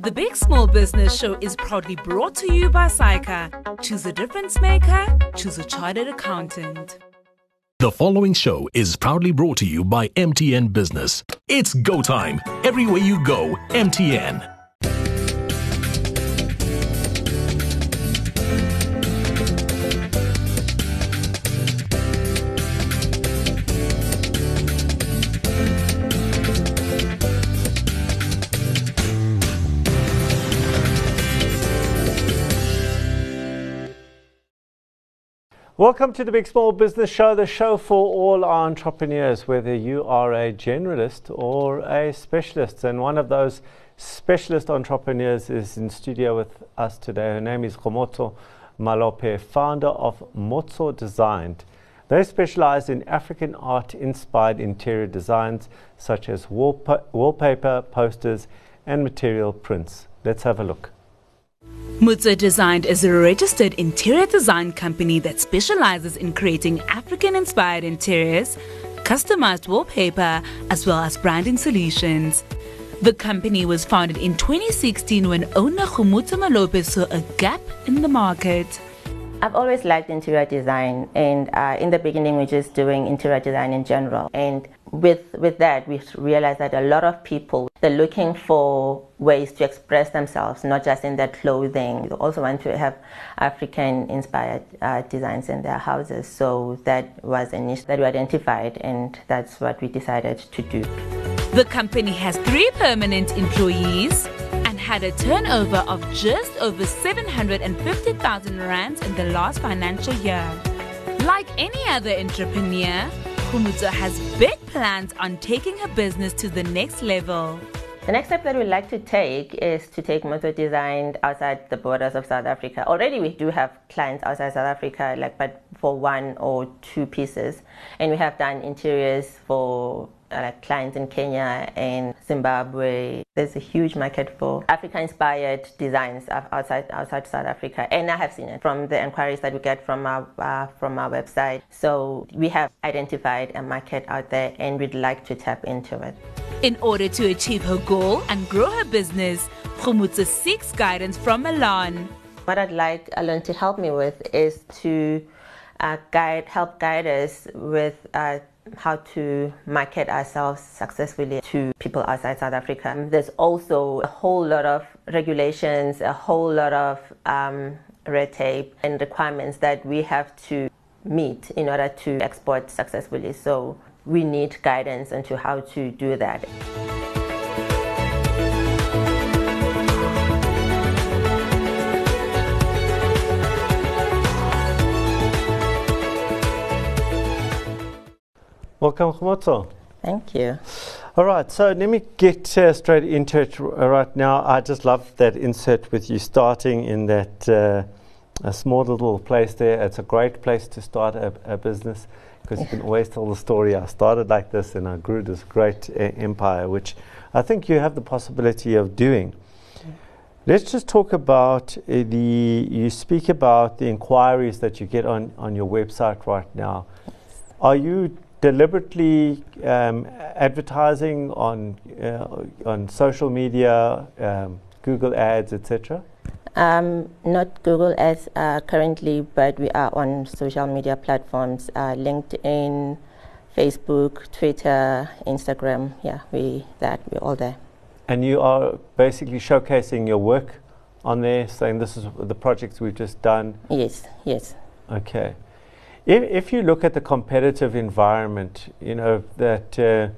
The Big Small Business Show is proudly brought to you by SAICA. Choose a difference maker, choose a chartered accountant. The following show is proudly brought to you by MTN Business. It's go time. Everywhere you go, MTN. Welcome to the Big Small Business Show, the show for all our entrepreneurs, whether you are a generalist or a specialist. And one of those specialist entrepreneurs is in studio with us today. Her name is Kgomotso Malope, founder of Motso Designed. They specialize in African art inspired interior designs such as wallpa- wallpaper, posters, and material prints. Let's have a look. Motso Designed is a registered interior design company that specializes in creating African inspired interiors, customized wallpaper, as well as branding solutions. The company was founded in 2016 when owner Kgomotso Malope saw a gap in the market. I've always liked interior design, and uh, in the beginning, we're just doing interior design in general. And with with that, we realized that a lot of people they're looking for ways to express themselves, not just in their clothing. They also want to have African-inspired uh, designs in their houses. So that was an issue that we identified, and that's what we decided to do. The company has three permanent employees and had a turnover of just over 750,000 rands in the last financial year. Like any other entrepreneur, Kgomotso has big plans on taking her business to the next level. The next step that we'd like to take is to take Motso Designed outside the borders of South Africa. Already we do have clients outside South Africa, like but for one or two pieces, and we have done interiors for like clients in Kenya and Zimbabwe. There's a huge market for Africa-inspired designs outside outside South Africa, and I have seen it from the inquiries that we get from our uh, from our website. So we have identified a market out there, and we'd like to tap into it. In order to achieve her goal and grow her business, Kgomotso seeks guidance from Allon. What I'd like Allon to help me with is to uh, guide, help guide us with uh, how to market ourselves successfully to people outside South Africa. There's also a whole lot of regulations, a whole lot of um, red tape and requirements that we have to meet in order to export successfully. So we need guidance into how to do that. Welcome, Kgomotso. Thank you. All right, so let me get uh, straight into it right now. I just love that insert with you starting in that uh, a small little place there. It's a great place to start a, a business because you can always tell the story. I started like this and I grew this great uh, empire, which I think you have the possibility of doing. Let's just talk about uh, the. You speak about the inquiries that you get on, on your website right now. Are you deliberately um, advertising on uh, on social media, um, Google Ads, etc.? Um, not Google Ads uh, currently, but we are on social media platforms: uh, LinkedIn, Facebook, Twitter, Instagram. Yeah, we that we're all there. And you are basically showcasing your work on there, saying this is the projects we've just done. Yes. Yes. Okay. If, if you look at the competitive environment, you know that uh,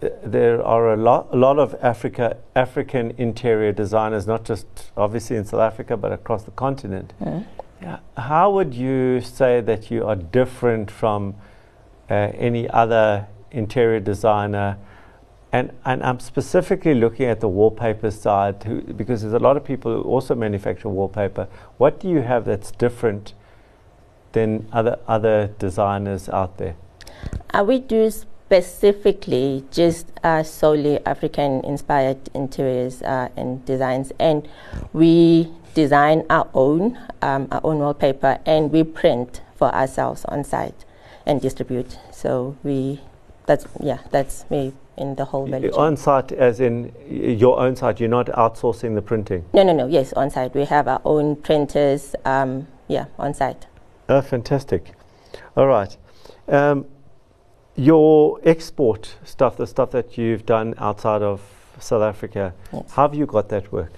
there are a lot, a lot of Africa, African interior designers, not just obviously in South Africa, but across the continent. Mm. Yeah. How would you say that you are different from uh, any other interior designer? And, and I'm specifically looking at the wallpaper side who, because there's a lot of people who also manufacture wallpaper. What do you have that's different than other other designers out there? Uh, we do specifically just uh, solely African inspired interiors uh, and designs, and we design our own um, our own wallpaper, and we print for ourselves on site and distribute. So we that's yeah that's we in the whole value chain. On site, as in your own site, you're not outsourcing the printing? No, no, no. Yes, on site. We have our own printers. Um, yeah, on site. Oh, fantastic. All right. Um, your export stuff, the stuff that you've done outside of South Africa, Yes. how have you got that work?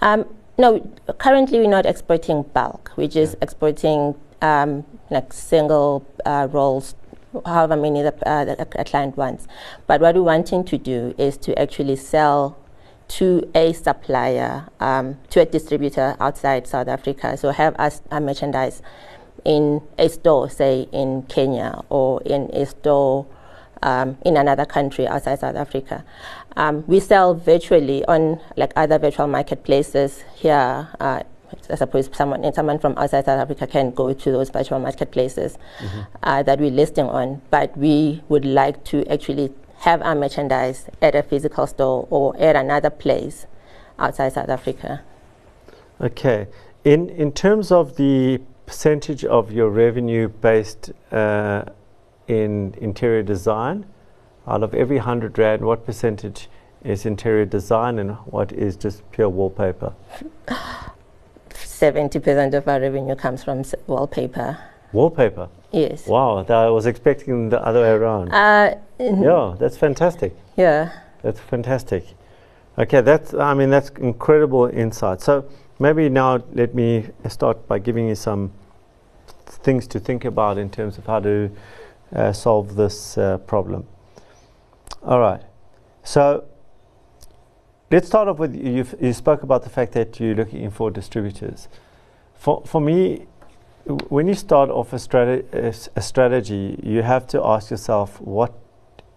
Um, no, currently we're not exporting bulk. We're just exporting um, like single uh, rolls, however many the, uh, the a client wants. But what we're wanting to do is to actually sell to a supplier, um, to a distributor outside South Africa. So have us our merchandise in a store, say in Kenya, or in a store um, in another country outside South Africa. Um, we sell virtually on like other virtual marketplaces here. Uh, I suppose someone someone from outside South Africa can go to those virtual marketplaces uh, that we're listing on, but we would like to actually have our merchandise at a physical store or at another place outside South Africa. Okay. In in terms of the percentage of your revenue based uh, in interior design, out of every hundred rand, what percentage is interior design and what is just pure wallpaper? 70% of our revenue comes from wallpaper. Wallpaper. Yes. Wow, I was expecting the other way around. Uh, yeah, that's fantastic. yeah. That's fantastic. Okay, that's I mean that's incredible insight. So maybe now let me start by giving you some things to think about in terms of how to uh, solve this uh, problem. All right. So let's start off with you. You spoke about the fact that you're looking for distributors. For for me, when you start off a, strate- a strategy, you have to ask yourself what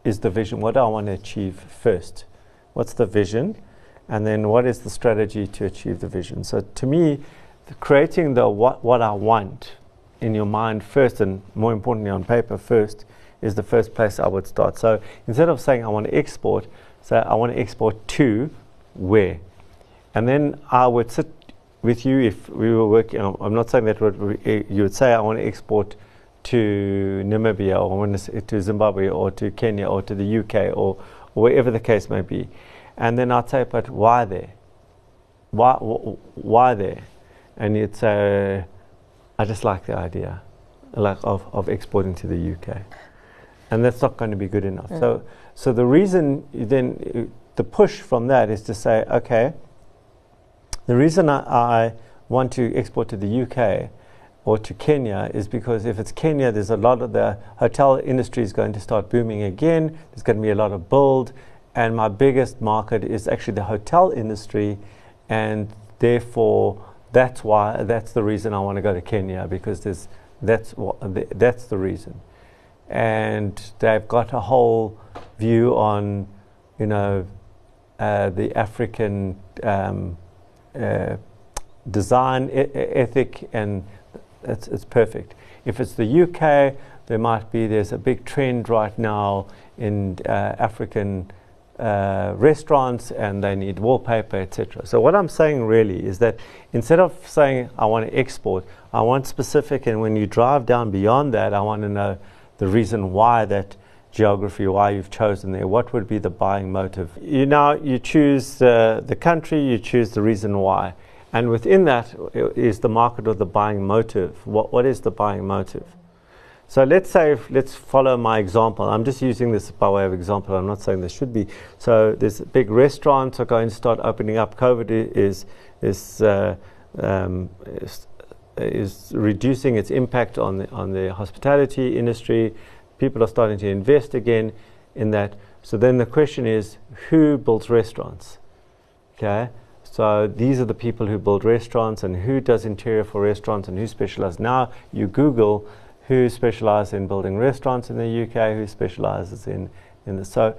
is the vision? What do I want to achieve first? What's the vision? And then what is the strategy to achieve the vision? So to me, the creating the what, what I want in your mind first, and more importantly on paper first, is the first place I would start. So instead of saying I want to export, say I want to export to where? And then I would sit with you if we were working. I'm- not saying that eh, you would say I want to export to Namibia or to, Zimbabwe or to Kenya or to the UK or, or wherever the case may be. And then I'd say, but why there? Why, why there? And you'd say, I just like the idea like of, of exporting to the UK. And that's not going to be good enough. So, so the reason then, uh, the push from that is to say, okay, the reason I, I want to export to the UK or to Kenya is because if it's Kenya, there's a lot of the hotel industry is going to start booming again. There's going to be a lot of build, and my biggest market is actually the hotel industry, and therefore that's why that's the reason I want to go to Kenya because there's that's the, that's the reason, and they've got a whole view on, you know, uh, the African. Um, uh, design e- ethic and it's, it's perfect. If it's the UK, there might be there's a big trend right now in uh, African uh, restaurants and they need wallpaper, etc. So what I'm saying really is that instead of saying I want to export, I want specific, and when you drive down beyond that, I want to know the reason why that geography, why you've chosen there, what would be the buying motive. You now you choose uh, the country, you choose the reason why, and within that is the market or the buying motive. What what is the buying motive? So let's say if, let's follow my example. I'm just using this by way of example. I'm not saying this should be. So there's big restaurants are going to start opening up. COVID is is uh, um, is, is reducing its impact on the on the hospitality industry. People are starting to invest again in that. So then the question is, who builds restaurants? Okay. So these are the people who build restaurants and who does interior for restaurants and who specializes. Now you Google who specializes in building restaurants in the UK, who specializes in, in the so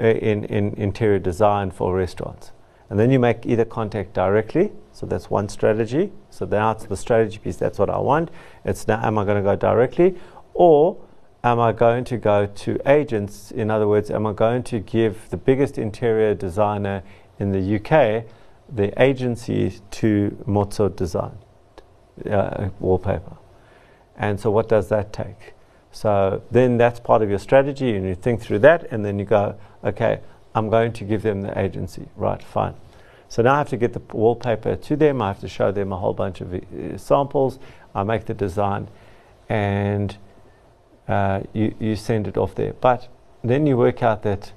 uh, in, in interior design for restaurants. And then you make either contact directly, so that's one strategy. So now it's the strategy piece, that's what I want. It's now am I going to go directly or am I going to go to agents? In other words, am I going to give the biggest interior designer in the UK the agency to Motso Design uh, wallpaper? And so, what does that take? So then that's part of your strategy, and you think through that, and then you go, okay, I'm going to give them the agency. Right, fine. So now I have to get the wallpaper to them. I have to show them a whole bunch of uh, samples. I make the design, and uh, you, you send it off there. But then you work out that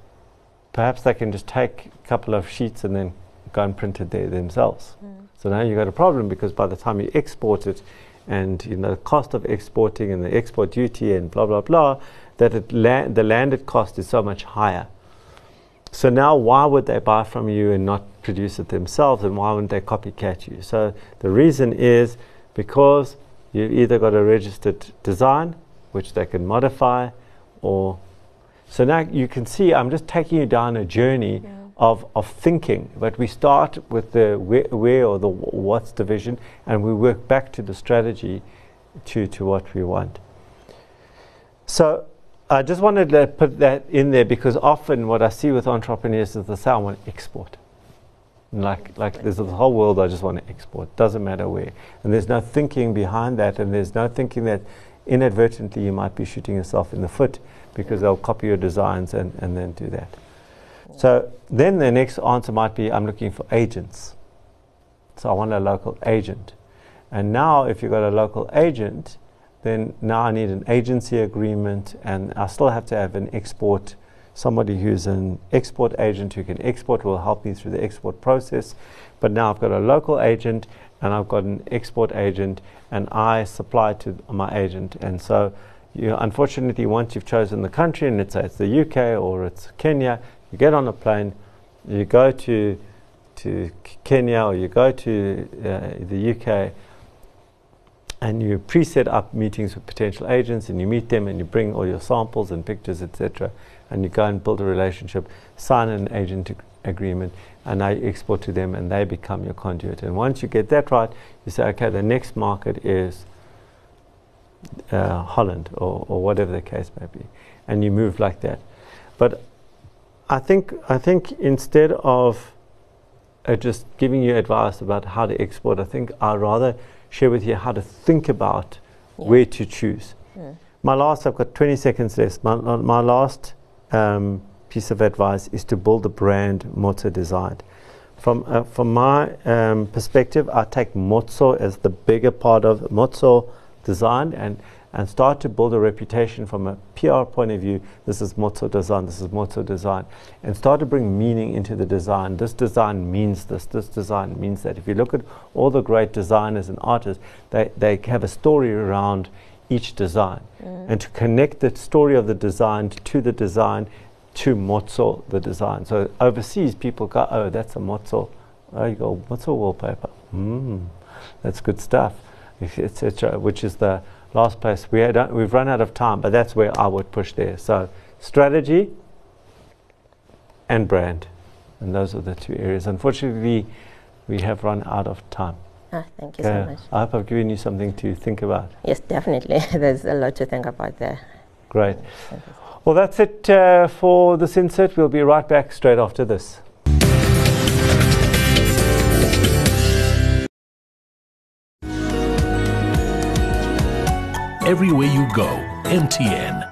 perhaps they can just take a couple of sheets and then go and print it there themselves. Mm. So now you've got a problem because by the time you export it, and you know the cost of exporting and the export duty and blah blah blah, that it la- the landed cost is so much higher. So now, why would they buy from you and not produce it themselves, and why wouldn't they copycat you? So the reason is because you've either got a registered design, which they can modify, or so now you can see I'm just taking you down a journey yeah. Of, of thinking. But we start with the where, where or the what's division, and we work back to the strategy to, to what we want. So I just wanted to put that in there because often what I see with entrepreneurs is they say, I want to export. Like, like there's a whole world I just want to export. Doesn't matter where. And there's no thinking behind that, and there's no thinking that inadvertently you might be shooting yourself in the foot because they'll copy your designs and, and then do that. So then the next answer might be I'm looking for agents. So I want a local agent. And now, if you've got a local agent, then now I need an agency agreement and I still have to have an export, somebody who's an export agent who can export will help me through the export process. But now I've got a local agent and I've got an export agent and I supply to my agent. And so, you unfortunately, once you've chosen the country and let's say it's the UK or it's Kenya, you get on a plane, you go to to Kenya or you go to uh, the UK and you pre-set up meetings with potential agents and you meet them and you bring all your samples and pictures etc and you go and build a relationship sign an agent ag- agreement and I export to them and they become your conduit. And once you get that right you say okay the next market is uh, Holland or, or whatever the case may be. And you move like that. But I think I think instead of uh, just giving you advice about how to export I think I'd rather share with you how to think about yeah. where to choose. Mm. My last, I've got 20 seconds left. My, my last um, piece of advice is to build a brand Motso designed. From, uh, from my um, perspective, I take Motso as the bigger part of Motso design and and start to build a reputation from a PR point of view. This is Motso design, this is Motso design. And start to bring meaning into the design. This design means this, this design means that. If you look at all the great designers and artists, they, they have a story around each design. Mm. And to connect the story of the design to the design to Motso, the design. So overseas, people go, oh, that's a Motso. Oh, you go, Motso wallpaper. Mm, that's good stuff, etc., which is the last place. We had, we've run out of time, but that's where I would push there. So strategy and brand. And those are the two areas. Unfortunately, we have run out of time. Ah, thank you so much. I hope I've given you something to think about. Yes, definitely. There's a lot to think about there. Great. Well, that's it uh, for this insert. We'll be right back straight after this. Everywhere you go. MTN.